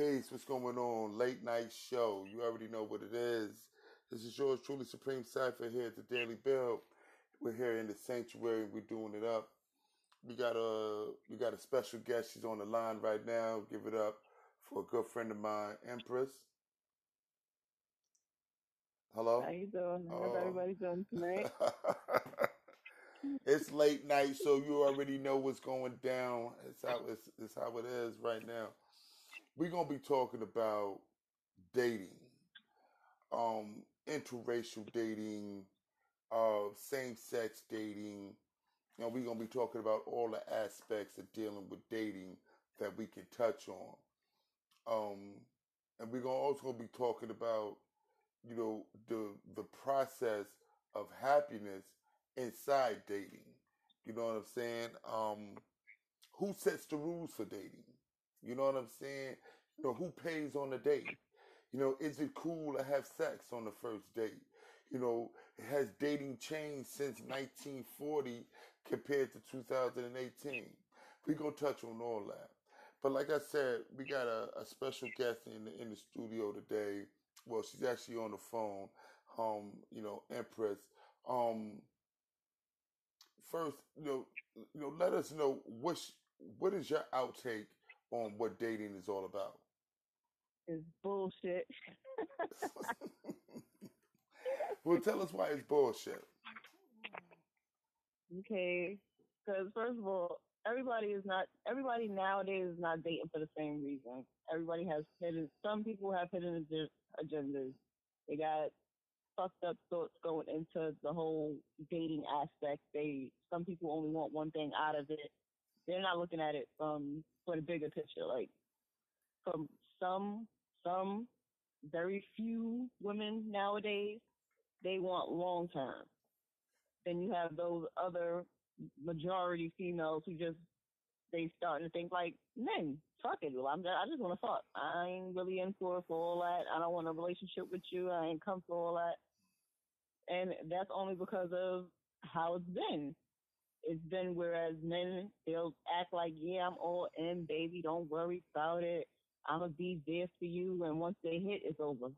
Peace, what's going on? Late night show. You already know what it is. This is yours truly, Supreme Cypher here at the Daily Bill. We're here in the sanctuary we're doing it up. We got a we got a special guest. She's on the line right now. Give it up for a good friend of mine, Empress. Hello. How you doing? How's Oh. everybody doing tonight? it's late night, so you already know what's going down. It's how it's, it's how it is right now. We're gonna be talking about dating, um, interracial dating, uh, same-sex dating. And we're gonna be talking about all the aspects of dealing with dating that we can touch on. Um, and we're gonna also gonna be talking about, you know, the the process of happiness inside dating. You know what I'm saying? Um, who sets the rules for dating? You know what I'm saying? You know, who pays on the date? You know, is it cool to have sex on the first date? You know, has dating changed since 1940 compared to 2018? We're going to touch on all that. But like I said, we got a, a special guest in the, in the studio today. Well, she's actually on the phone. Um, you know, Empress. Um, first, you know, you know, let us know what what is your outtake on what dating is all about. It's bullshit. well, tell us why it's bullshit. okay, because first of all, everybody is not. Everybody nowadays is not dating for the same reason. Everybody has hidden. Some people have hidden ag- agendas. They got fucked up thoughts going into the whole dating aspect. They some people only want one thing out of it. They're not looking at it from for the bigger picture. Like from some some very few women nowadays, they want long term. Then you have those other majority females who just they starting to think like men. Fuck it, well, I'm just, I just want to fuck. I ain't really in for for all that. I don't want a relationship with you. I ain't come for all that. And that's only because of how it's been. It's been whereas men they'll act like, yeah, I'm all in, baby. Don't worry about it. I'ma be there for you. And once they hit, it's over.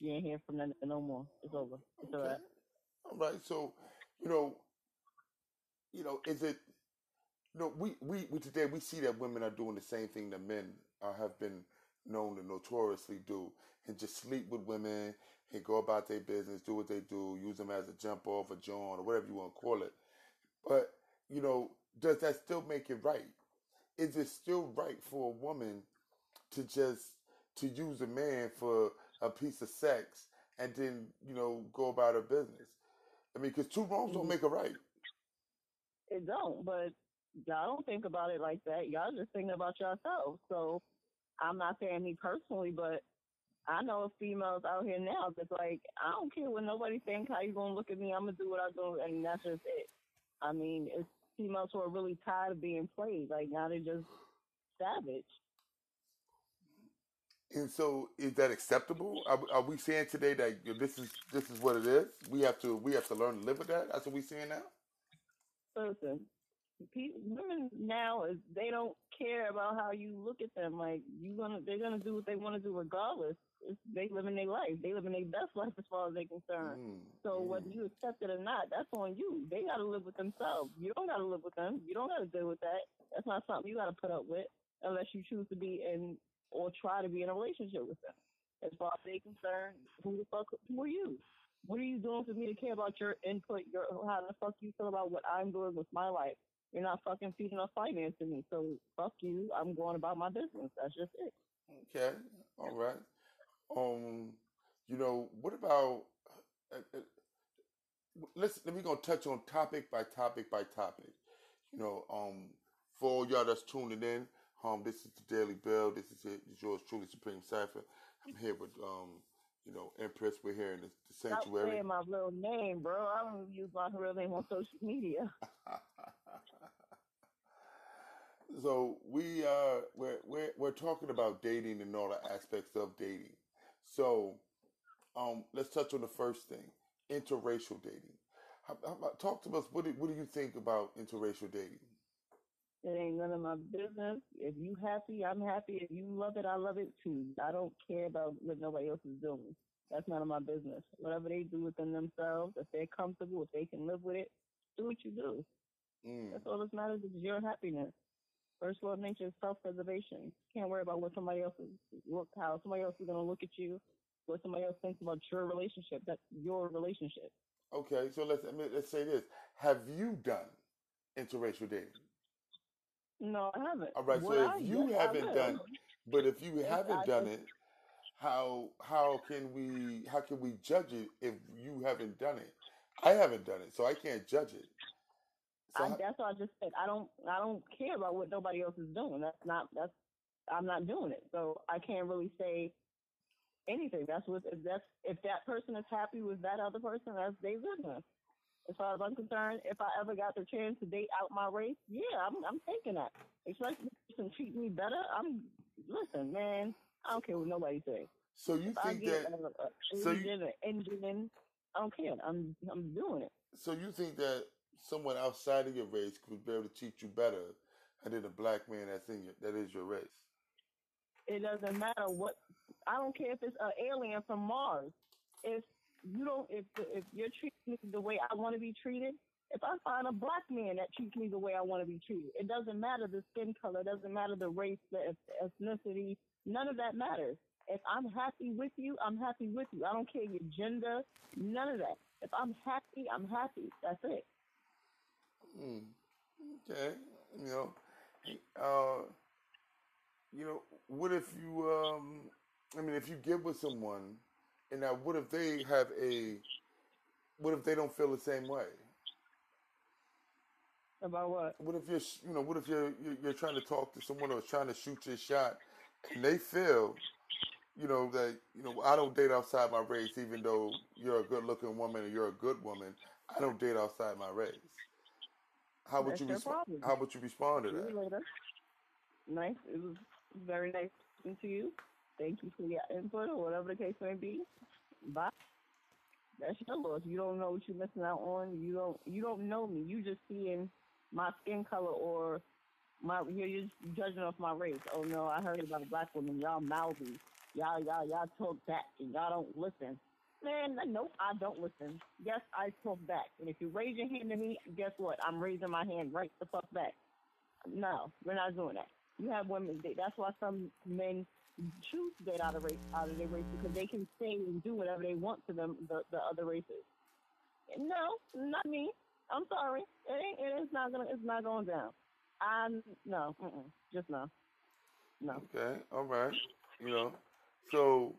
You ain't hear from them no more. It's over. It's all Okay. right. All right. So, you know, you know, is it? You know, we we we today we see that women are doing the same thing that men uh, have been known to notoriously do, and just sleep with women and go about their business, do what they do, use them as a jump off, a joint, or whatever you want to call it. But you know, does that still make it right? Is it still right for a woman to just to use a man for a piece of sex and then you know go about her business? I mean, because two wrongs don't Mhm. make a right. It don't, but y'all don't think about it like that. Y'all just thinking about yourselves. So I'm not saying me personally, but I know females out here now that's like, I don't care what nobody thinks, How you gonna look at me? I'm gonna do what I do, and that's just it. I mean, it's females who are really tired of being played. Like now they're just savage. And so, is that acceptable? Are, are we saying today that you know, this is this is what it is? We have to we have to learn to live with that. That's what we're saying now. Listen, pe- women now is they don't care about how you look at them. Like you gonna, they're gonna do what they want to do regardless. It's, they living their life. They living their best life as far as they're concerned. Mm, So whether mm. you accept it or not, that's on you. They got to live with themselves. You don't got to live with them. You don't got to deal with that. That's not something you got to put up with unless you choose to be in or try to be in a relationship with them. As far as they're concerned, who the fuck, who are you? What are you doing for me to care about your input? Your how the fuck you feel about what I'm doing with my life? You're not fucking feeding or financing me, so fuck you. I'm going about my business. That's just it. Okay, all right. Um, you know, what about? Uh, uh, let's let me go touch on topic by topic by topic. You know, um, for all y'all that's tuning in, um, this is the Daily Bell. This is it. It's yours truly, Supreme Cipher. I'm here with um, you know, Empress. We're here in the, the Stop sanctuary. saying my real name, bro. I don't use my real name on social media. So we uh we're we're we're talking about dating and all the aspects of dating. So um let's touch on the first thing, interracial dating. How, how about, talk to us. What do, what do you think about interracial dating? It ain't none of my business. If you happy, I'm happy. If you love it, I love it too. I don't care about what nobody else is doing. That's none of my business. Whatever they do within themselves, if they're comfortable, if they can live with it, do what you do. Mm. That's all that matters is your happiness. First law of nature is self-preservation. Can't worry about what somebody else is look how somebody else is gonna look at you, what somebody else thinks about your relationship. That's your relationship. Okay, so let's I mean, let's say this: Have you done interracial dating? No, I haven't. All right, Would so I? if you haven't done, but if you haven't I done will. it, how how can we how can we judge it if you haven't done it? I haven't done it, so I can't judge it. So I, that's what I just said. I don't. I don't care about what nobody else is doing. That's not. That's. I'm not doing it. So I can't really say anything. That's what. If that's if that person is happy with that other person, that's their business. As far as I'm concerned, if I ever got the chance to date out my race, yeah, I'm. I'm taking that. Especially if the person treat me better. I'm. Listen, man. I don't care what nobody say. so you If think that a, a so you Indian, I don't care. I'm. I'm doing it. so you think that someone outside of your race could be able to teach you better than a black man that's in your that is your race? It doesn't matter what. I don't care if it's an alien from Mars. If you don't, if if you're treating me the way I want to be treated, if I find a black man that treats me the way I want to be treated, it doesn't matter the skin color, it doesn't matter the race, the ethnicity, none of that matters. If I'm happy with you, I'm happy with you. I don't care your gender, none of that. If I'm happy, I'm happy. That's it. Hmm. Okay, you know, uh, you know, what if you um, I mean, if you get with someone, and now what if they have a, what if they don't feel the same way? About what? What if you're, you know, what if you're you're, you're trying to talk to someone or trying to shoot your shot, and they feel, you know, that you know, I don't date outside my race, even though you're a good-looking woman or you're a good woman. I don't date outside my race. How would That's you your respond? How would you respond to See that? you later. Nice. It was very nice speaking to you. Thank you for your input or whatever the case may be. Bye. That's your loss. You don't know what you're missing out on. You don't you don't know me. You just seeing my skin color or my you're just judging off my race. Oh no, I heard about a black woman. Y'all mouthy. Y'all y'all y'all talk back and y'all don't listen. Man, nope, I don't listen. Yes, I talk back. And if you raise your hand to me, guess what? I'm raising my hand right the fuck back. No, we're not doing that. You have women. They, that's why some men choose to get out of race, out of their race because they can say and do whatever they want to them, the, the other races. No, not me. I'm sorry. It ain't. It is not gonna. It's not going down. I no. Mm-mm, just no. No. Okay, all right. You know, so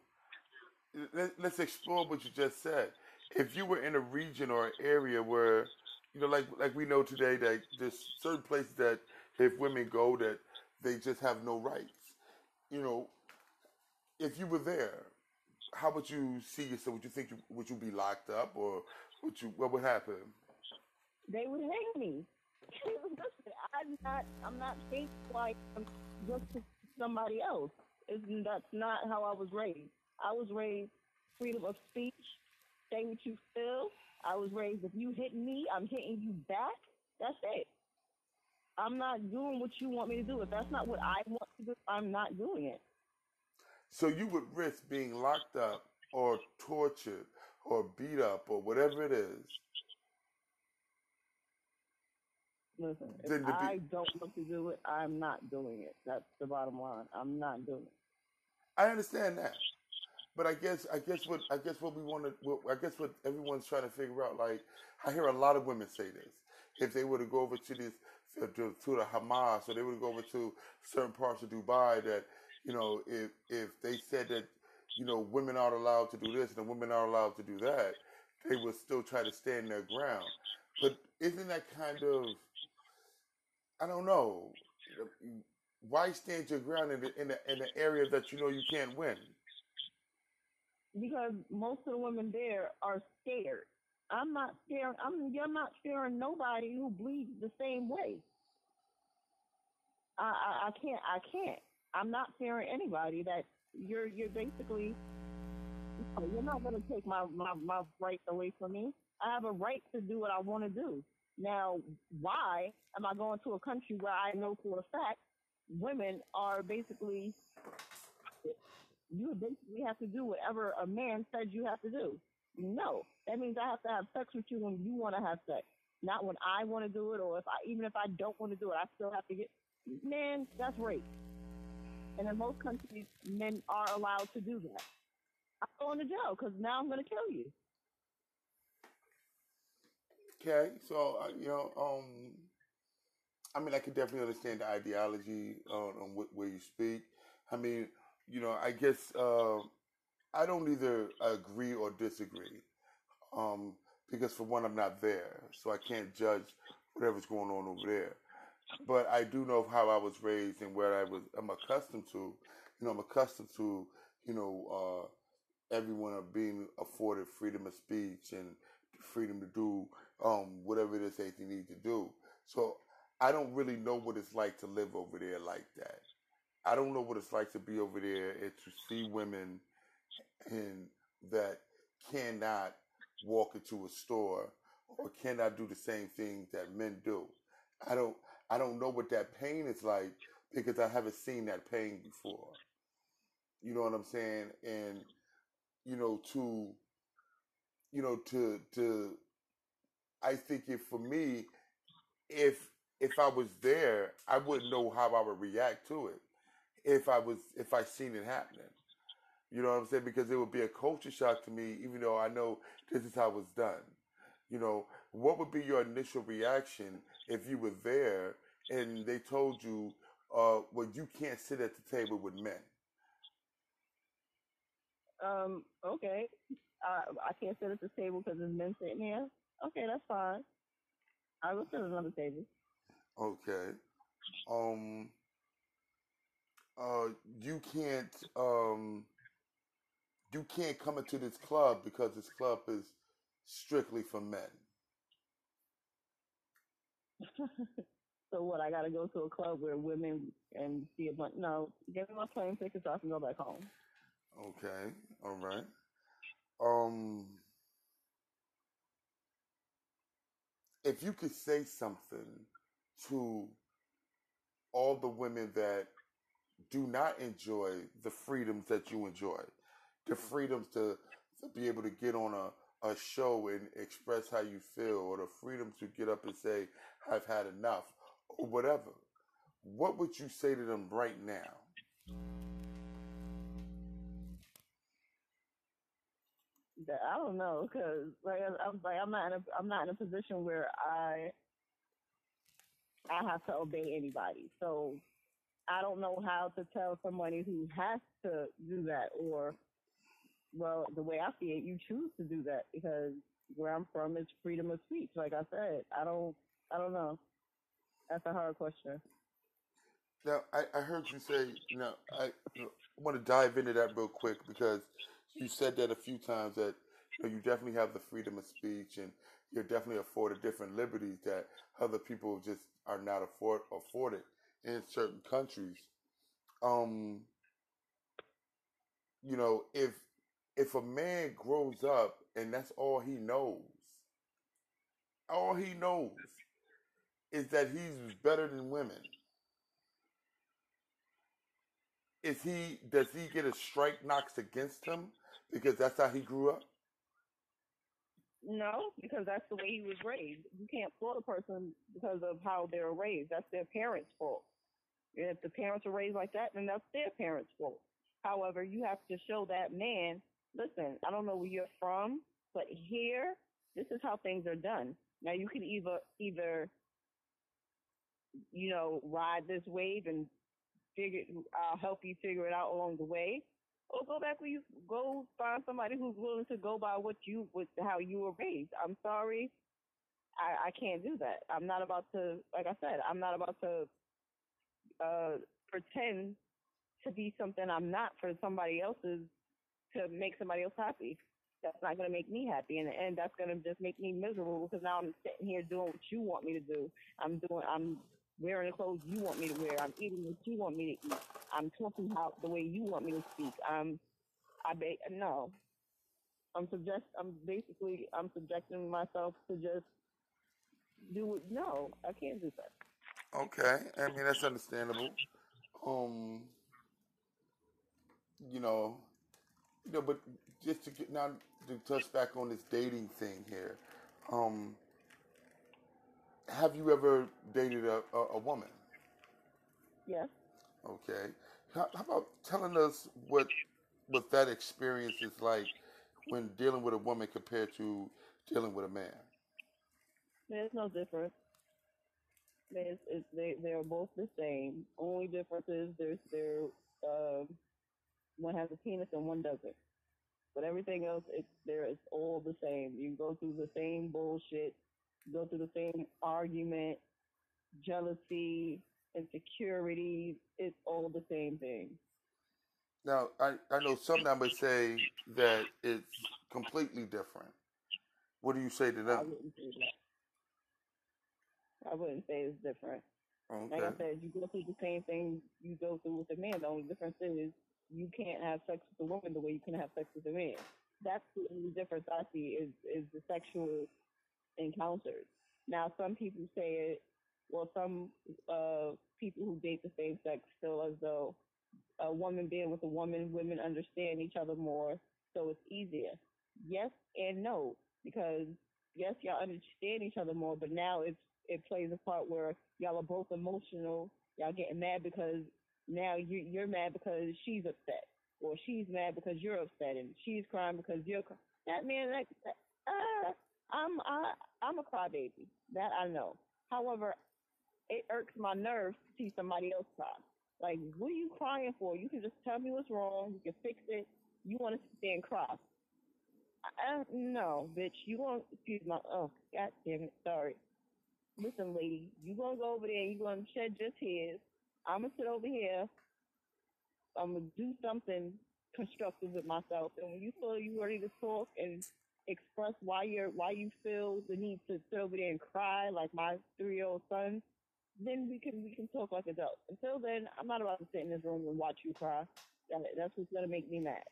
let, let's explore what you just said. If you were in a region or an area where, you know, like like we know today that there's certain places that if women go that they just have no rights. You know, if you were there, how would you see yourself? Would you think you, would you be locked up or would you what would happen? They would hang me. Listen, I'm not. I'm not fake like I'm just somebody else. It's, that's not how I was raised. I was raised freedom of speech. Say what you feel. I was raised if you hit me, I'm hitting you back. That's it. I'm not doing what you want me to do. If that's not what I want to do, I'm not doing it. So you would risk being locked up or tortured or beat up or whatever it is. Listen, if be I don't want to do it, I'm not doing it. That's the bottom line. I'm not doing it. I understand that, but I guess I guess what I guess what we want to I guess what everyone's trying to figure out. Like I hear a lot of women say this: if they were to go over to this to, to the Hamas or they were to go over to certain parts of Dubai, that you know if if they said that you know women aren't allowed to do this and the women aren't allowed to do that, they would still try to stand their ground. But isn't that kind of I don't know. Why stand your ground in the in the in the area that you know you can't win? Because most of the women there are scared. I'm not scaring. I'm. You're not scaring nobody who bleeds the same way. I, I, I can't. I can't. I'm not fearing anybody that you're. You're basically. Oh, you're not going to take my, my my rights away from me. I have a right to do what I want to do. Now, why am I going to a country where I know for a fact women are basically you basically have to do whatever a man says you have to do. No, that means I have to have sex with you when you want to have sex, not when I want to do it, or if I even if I don't want to do it, I still have to get. Man, that's rape. And in most countries, men are allowed to do that. I'm going to jail because now I'm going to kill you. Okay, so uh, you know, um, I mean, I can definitely understand the ideology on, on wh- where you speak. I mean, you know, I guess uh, I don't either agree or disagree, um, because for one, I'm not there, so I can't judge whatever's going on over there. But I do know how I was raised and where I was. I'm accustomed to. You know, I'm accustomed to. You know, uh, everyone being afforded freedom of speech and freedom to do um, whatever it is they need to do. So I don't really know what it's like to live over there like that. I don't know what it's like to be over there and to see women and that cannot walk into a store or cannot do the same things that men do. I don't I don't know what that pain is like because I haven't seen that pain before. You know what I'm saying? And you know to you know to to I think if for me if if I was there, I wouldn't know how I would react to it if I was if I seen it happening. You know what I'm saying? Because it would be a culture shock to me, even though I know this is how it's done. You know, what would be your initial reaction if you were there and they told you, uh, well, you can't sit at the table with men? Um, okay. Uh, I can't sit at the table because there's men sitting here. Okay, that's fine. I will sit at another table. Okay. Um, uh, you can't um, you can't come into this club because this club is strictly for men. so what? I got to go to a club where women and see a bunch. No, give me my plane ticket so I can go back home. Okay. All right. Um, if you could say something to all the women that do not enjoy the freedoms that you enjoy, the mm. freedoms to, to be able to get on a, a show and express how you feel, or the freedom to get up and say, I've had enough, or whatever. What would you say to them right now? I don't know, cause like I'm like I'm not in a I'm not in a position where I I have to obey anybody. So I don't know how to tell somebody who has to do that or well, the way I see it, you choose to do that because where I'm from is freedom of speech. Like I said, I don't I don't know. That's a hard question. Now, I, I heard you say, you know, I know, want to dive into that real quick because you said that a few times that you, know, you definitely have the freedom of speech and you're definitely afforded different liberties that other people just are not afford, afforded in certain countries. Um, you know, if if a man grows up and that's all he knows, all he knows is that he's better than women. Is he does he get a strike knocks against him because that's how he grew up? No, because that's the way he was raised. You can't fault a person because of how they're raised. That's their parents' fault. If the parents are raised like that, then that's their parents' fault. However, you have to show that man, listen, I don't know where you're from, but here, this is how things are done. Now you can either either you know ride this wave and figure I'll help you figure it out along the way, or go back where you go find somebody who's willing to go by what you with how you were raised. I'm sorry, I, I can't do that. I'm not about to like I said, I'm not about to uh pretend to be something I'm not for somebody else's to make somebody else happy. That's not going to make me happy, and and that's going to just make me miserable because now I'm sitting here doing what you want me to do. I'm doing, I'm wearing the clothes you want me to wear. I'm eating what you want me to eat. I'm talking how the way you want me to speak. I'm, I ba- no. I'm suggest. I'm basically I'm subjecting myself to just do. No, I can't do that. Okay, I mean that's understandable. Um, you know, you know, but just to get now to touch back on this dating thing here, um, have you ever dated a, a, a woman? Yes. Okay, how, how about telling us what what that experience is like when dealing with a woman compared to dealing with a man? There's no difference. It's, they they are both the same. Only difference is there's there um one has a penis and one doesn't. But everything else, it's there. It's all the same. You go through the same bullshit. Go through the same argument, jealousy, insecurity. It's all the same thing. Now, I, I know some numbers say that it's completely different. What do you say to I them? Wouldn't say that. I wouldn't say it's different. Like I said, you go through the same thing you go through with a man. The only difference is you can't have sex with a woman the way you can have sex with a man. That's the only difference I see is is the sexual encounters. Now, some people say it. Well, some uh, people who date the same sex feel as though a woman being with a woman, women understand each other more, so it's easier. Yes and no, because yes, y'all understand each other more, but now it's it plays a part where y'all are both emotional. Y'all getting mad because now you you're mad because she's upset, or she's mad because you're upset, and she's crying because you're. Cry- that man, that uh, I'm I I'm a crybaby. That I know. However, it irks my nerves to see somebody else cry. Like, what are you crying for? You can just tell me what's wrong. You can fix it. You want to sit there and cry. I, I, no, bitch. You want excuse my oh god damn it. Sorry. Listen, lady. You gonna go over there. You gonna shed your tears. I'm gonna sit over here. I'm gonna do something constructive with myself. And when you feel you ready to talk and express why you're why you feel the need to sit over there and cry like my three year old son, then we can we can talk like adults. Until then, I'm not about to sit in this room and watch you cry. That's what's gonna make me mad.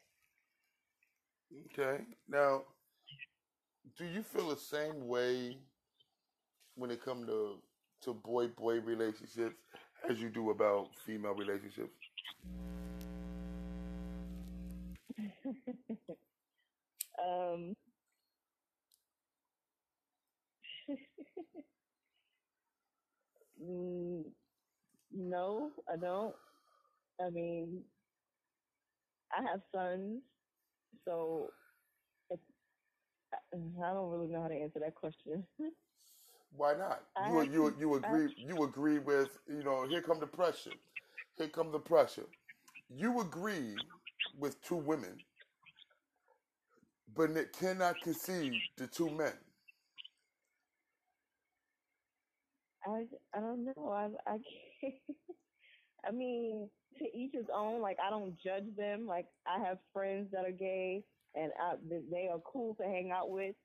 Okay. Now, do you feel the same way when it comes to to boy boy relationships as you do about female relationships? um, mm, no, I don't. I mean, I have sons, so I don't really know how to answer that question. Why not? I You you you agree you agree with you know here come the pressure, here come the pressure. You agree with two women, but it cannot concede to two men. I, I don't know. I, I can't. I mean, to each his own. Like, I don't judge them. Like, I have friends that are gay, and I, they are cool to hang out with.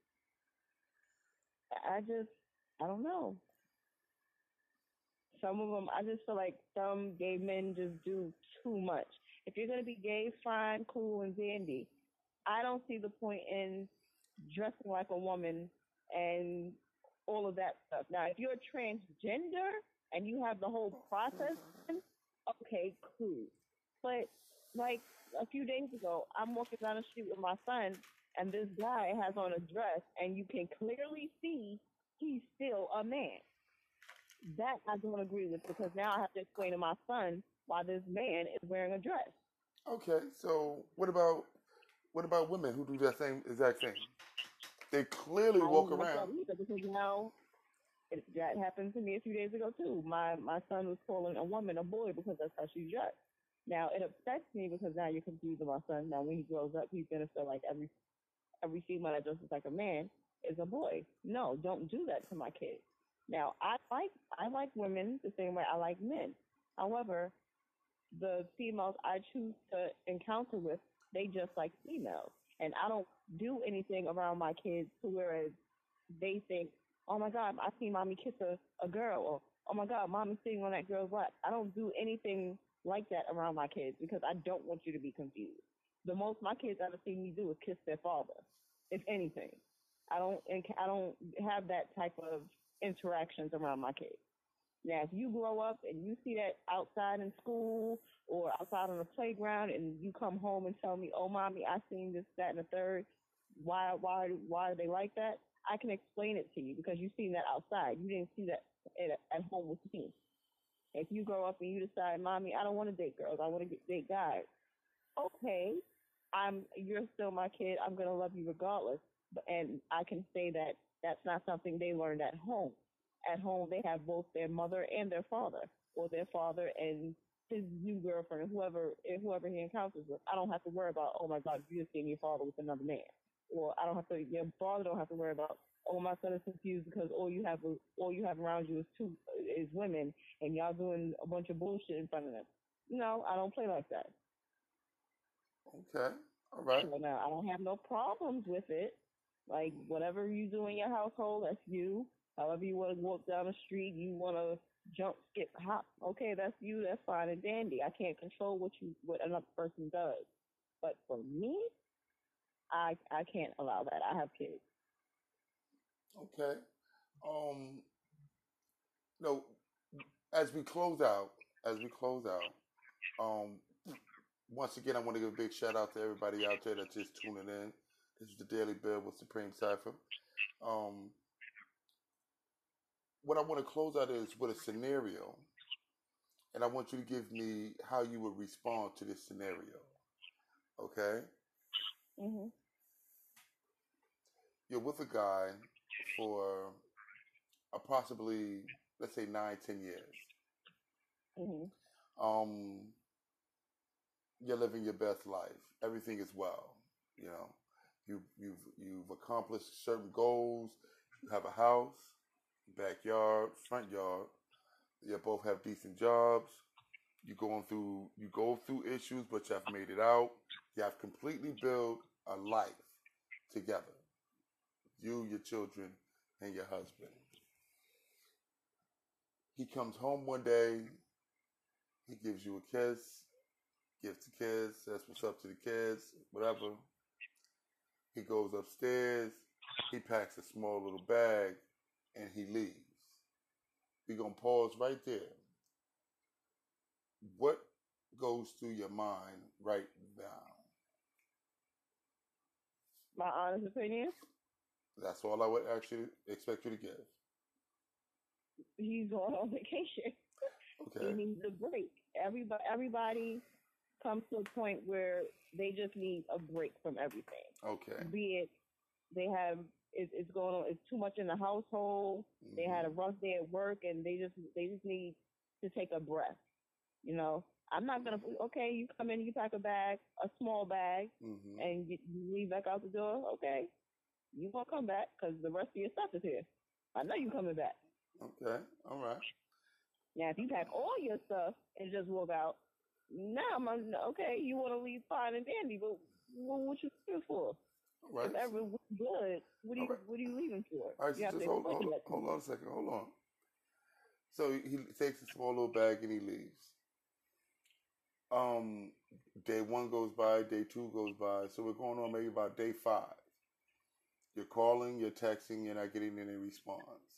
I just, I don't know. Some of them, I just feel like some gay men just do too much. If you're gonna be gay, fine, cool, and dandy. I don't see the point in dressing like a woman and all of that stuff. Now, if you're transgender and you have the whole process, okay, cool. But like a few days ago, I'm walking down the street with my son, and this guy has on a dress, and you can clearly see he's still a man. That I don't agree with because now I have to explain to my son why this man is wearing a dress. Okay, so what about what about women who do that same exact thing? They clearly I walk don't like that around. either because now it, that happened to me a few days ago too. My my son was calling a woman a boy because that's how she dressed. Now it upsets me because now you're confusing my son. Now when he grows up, he's gonna feel like every every female that dresses like a man is a boy. No, don't do that to my kids. Now I like I like women the same way I like men. However, the females I choose to encounter with, they just like females. And I don't do anything around my kids to whereas they think, oh my God, I see mommy kiss a, a girl, or oh my God, mommy's sitting on that girl's lap. I don't do anything like that around my kids because I don't want you to be confused. The most my kids ever see me do is kiss their father, if anything. I don't, I don't have that type of interactions around my kids. Now, if you grow up and you see that outside in school or outside on the playground, and you come home and tell me, "Oh, mommy, I seen this, that, and the third. Why, why, why are they like that?" I can explain it to you because you've seen that outside. You didn't see that at, at home with me. If you grow up and you decide, "Mommy, I don't want to date girls. I want to date guys," okay, I'm. You're still my kid. I'm gonna love you regardless. And I can say that that's not something they learned at home. At home, they have both their mother and their father, or their father and his new girlfriend, whoever whoever he encounters with. I don't have to worry about, oh my God, you just seen your father with another man. Or I don't have to. Your father don't have to worry about, oh my son is confused because all you have all you have around you is two is women, and y'all doing a bunch of bullshit in front of them. No, I don't play like that. Okay, all right. So now I don't have no problems with it. Like whatever you do in your household, that's you. However you want to walk down the street, you want to jump, skip, hop. Okay, that's you. That's fine and dandy. I can't control what you what another person does. But for me, I I can't allow that. I have kids. Okay. Um. No. As we close out, as we close out, um, once again, I want to give a big shout out to everybody out there that's just tuning in. This is the Daily Bill with Supreme Cipher. Um, what I want to close out is with a scenario, and I want you to give me how you would respond to this scenario. Okay? hmm You're with a guy for a possibly, let's say, nine, ten years. hmm Um, you're living your best life. Everything is well. You know, you you've you've accomplished certain goals. You have a house, backyard, front yard. You both have decent jobs. You going through you go through issues, but you have made it out. You have completely built a life together. You, your children, and your husband. He comes home one day. He gives you a kiss, gives the kids, says what's up to the kids, whatever. He goes upstairs. He packs a small little bag, and he leaves. We're gonna pause right there. What goes through your mind right now? My honest opinion, That's all I would actually expect you to give. he's going on vacation. Okay. He needs a break. Everybody, everybody comes to a point where they just need a break from everything. Okay. Be it they have it, it's going on. It's too much in the household. They had a rough day at work, and they just they just need to take a breath. You know, I'm not gonna. Okay, you come in, you pack a bag, a small bag, Mm-hmm. and you, you leave back out the door. Okay, you gonna come back because the rest of your stuff is here. I know you coming back. Okay. All right. Now, if you pack all your stuff and just walk out, now I'm okay. You want to leave fine and dandy, but what, what you here for? All right. If everyone's good, what are you right. what are you leaving for? All right. you have Just to hold, explain hold, that hold on a second. Hold on. So he takes a small little bag and he leaves. Um, day one goes by, day two goes by. So we're going on maybe about day five. You're calling, you're texting, you're not getting any response.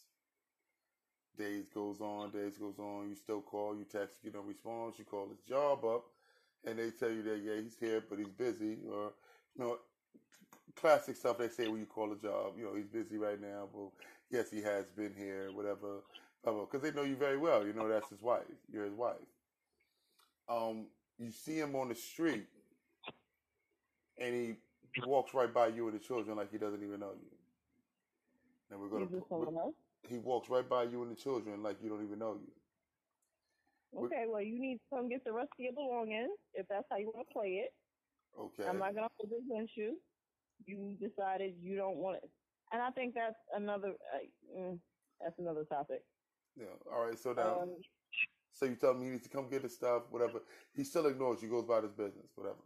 Days goes on, days goes on. You still call, you text, you don't respond. You call his job up, and they tell you that yeah he's here, but he's busy, or know, classic stuff they say when you call a job. You know, he's busy right now, but yes, he has been here, whatever, because they know you very well. You know that's his wife. You're his wife. Um, you see him on the street, and he walks right by you and the children like he doesn't even know you. And we're gonna we're- he walks right by you and the children like you don't even know you. Okay, well, you need to come get the rest of your belongings if that's how you want to play it. Okay. I'm not gonna hold it against you. You decided you don't want it, and I think that's another. Uh, mm, that's another topic. yeah. All right. So now, Um, so you tell him he needs to come get his stuff, whatever. He still ignores you. Goes about his business, whatever.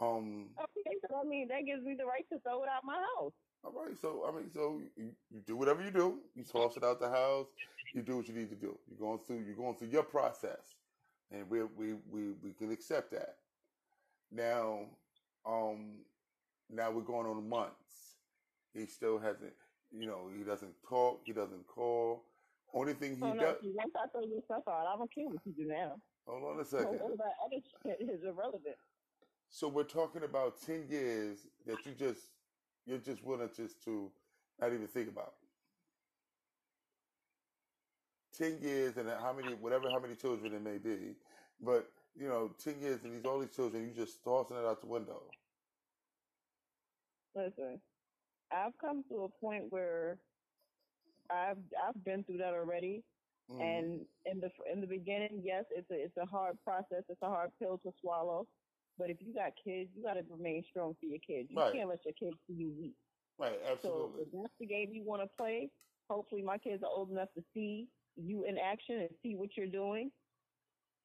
Um. okay, so I mean that gives me the right to throw it out my house. All right. So I mean, so you, you do whatever you do. You toss it out the house. You do what you need to do. You're going through. You're going through your process, and we we we we can accept that. Now, um, now we're going on months. He still hasn't. You know, he doesn't talk. He doesn't call. Only thing he Oh no, does. once I throw your stuff out, I don't care what you do now. Hold on a So second. all that other shit is irrelevant. So we're talking about ten years that you just you're just willing just to not even think about. Ten years and how many whatever how many children it may be, but you know ten years and these all these children you just tossing it out the window. Listen, I've come to a point where I've I've been through that already. Mm, And in the in the beginning, yes, it's a it's a hard process. It's a hard pill to swallow. But if you got kids, you got to remain strong for your kids. You Right. can't let your kids see you weak. right, absolutely. So if that's the game you want to play, hopefully my kids are old enough to see you in action and see what you're doing.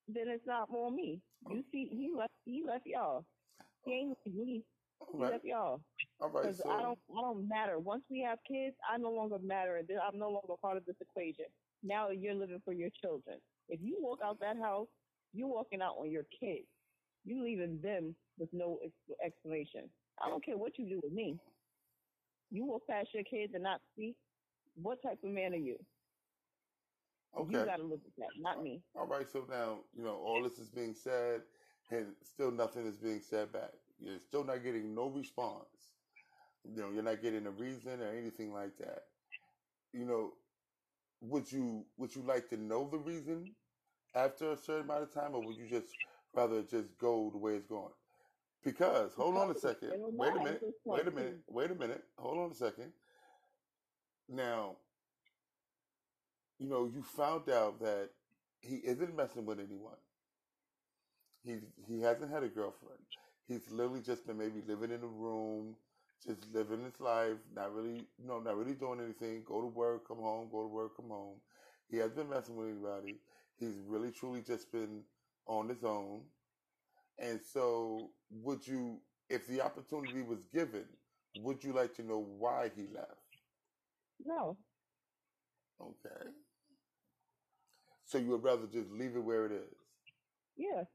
Then it's not more me. You see, he left. He left y'all. He ain't me. He right, left y'all. all right. Because So I don't, I don't matter. Once we have kids, I no longer matter. and I'm no longer part of this equation. Now you're living for your children. If you walk out that house, you're walking out on your kids. You leaving them with no explanation. I don't care what you do with me. You walk past your kids and not speak. What type of man are you? You okay. got to live with that, not me. All right, so now, you know, all this is being said and still nothing is being said back. You're still not getting no response. You know, you're not getting a reason or anything like that. You know, would you would you like to know the reason after a certain amount of time or would you just rather just go the way it's going? Because hold on a second. It don't Wait a minute. Wait a minute. Wait a minute. Hold on a second. Now, you know, you found out that he isn't messing with anyone. He he hasn't had a girlfriend. He's literally just been maybe living in a room, just living his life, not really, you know, not really doing anything. Go to work, come home, go to work, come home. He hasn't been messing with anybody. He's really truly just been on his own. And so, would you, if the opportunity was given, would you like to know why he left? No, Okay. So you would rather just leave it where it is? yeah.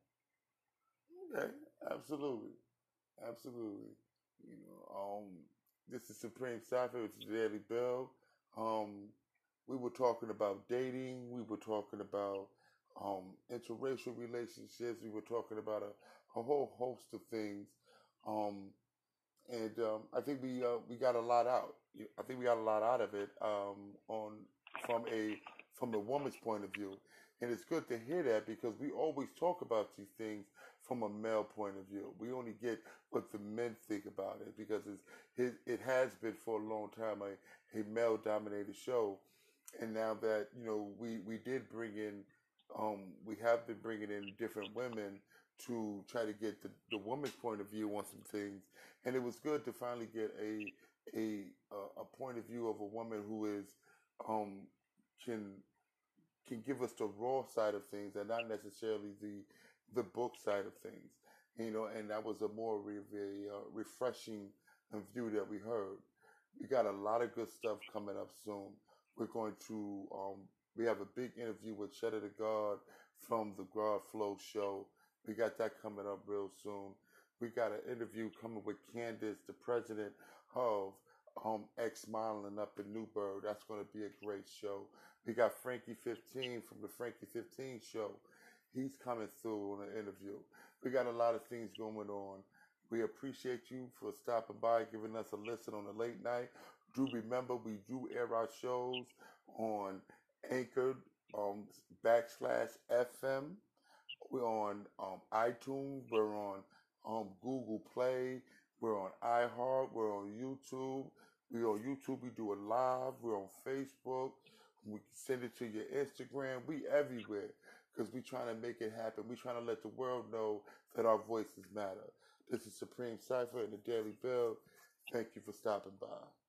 Okay, absolutely, absolutely. You know, um, this is Supreme Cypher. It's the Daily Bill. Um, we were talking about dating. We were talking about um, interracial relationships. We were talking about a, a whole host of things. Um, and um, I think we uh, we got a lot out. I think we got a lot out of it um, on from a from a woman's point of view, and it's good to hear that because we always talk about these things from a male point of view. We only get what the men think about it because it's, it it has been for a long time a, a male dominated show, and now that you know we we did bring in um, we have been bringing in different women to try to get the, the woman's point of view on some things. And it was good to finally get a a a point of view of a woman who is um can can give us the raw side of things and not necessarily the the book side of things you know and that was a more re- uh, refreshing view that we heard. We got a lot of good stuff coming up soon. We're going to um we have a big interview with Cheddar the God from the God Flow show. We got that coming up real soon. We got an interview coming with Candace, the president of um, X Modeling up in Newburgh. That's going to be a great show. We got Frankie 15 from the Frankie 15 show. He's coming through on an interview. We got a lot of things going on. We appreciate you for stopping by, giving us a listen on the late night. Do remember we do air our shows on Anchored um, backslash FM. We're on um, iTunes. We're on um, Google Play. We're on iHeart. We're on YouTube. We're on YouTube. We do it live. We're on Facebook. We send it to your Instagram. We everywhere because we're trying to make it happen. We're trying to let the world know that our voices matter. This is Supreme Cipher and the Daily Bill. Thank you for stopping by.